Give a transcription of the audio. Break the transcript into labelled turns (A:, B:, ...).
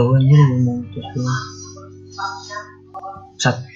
A: gawe anjir ngomong terus lu sat.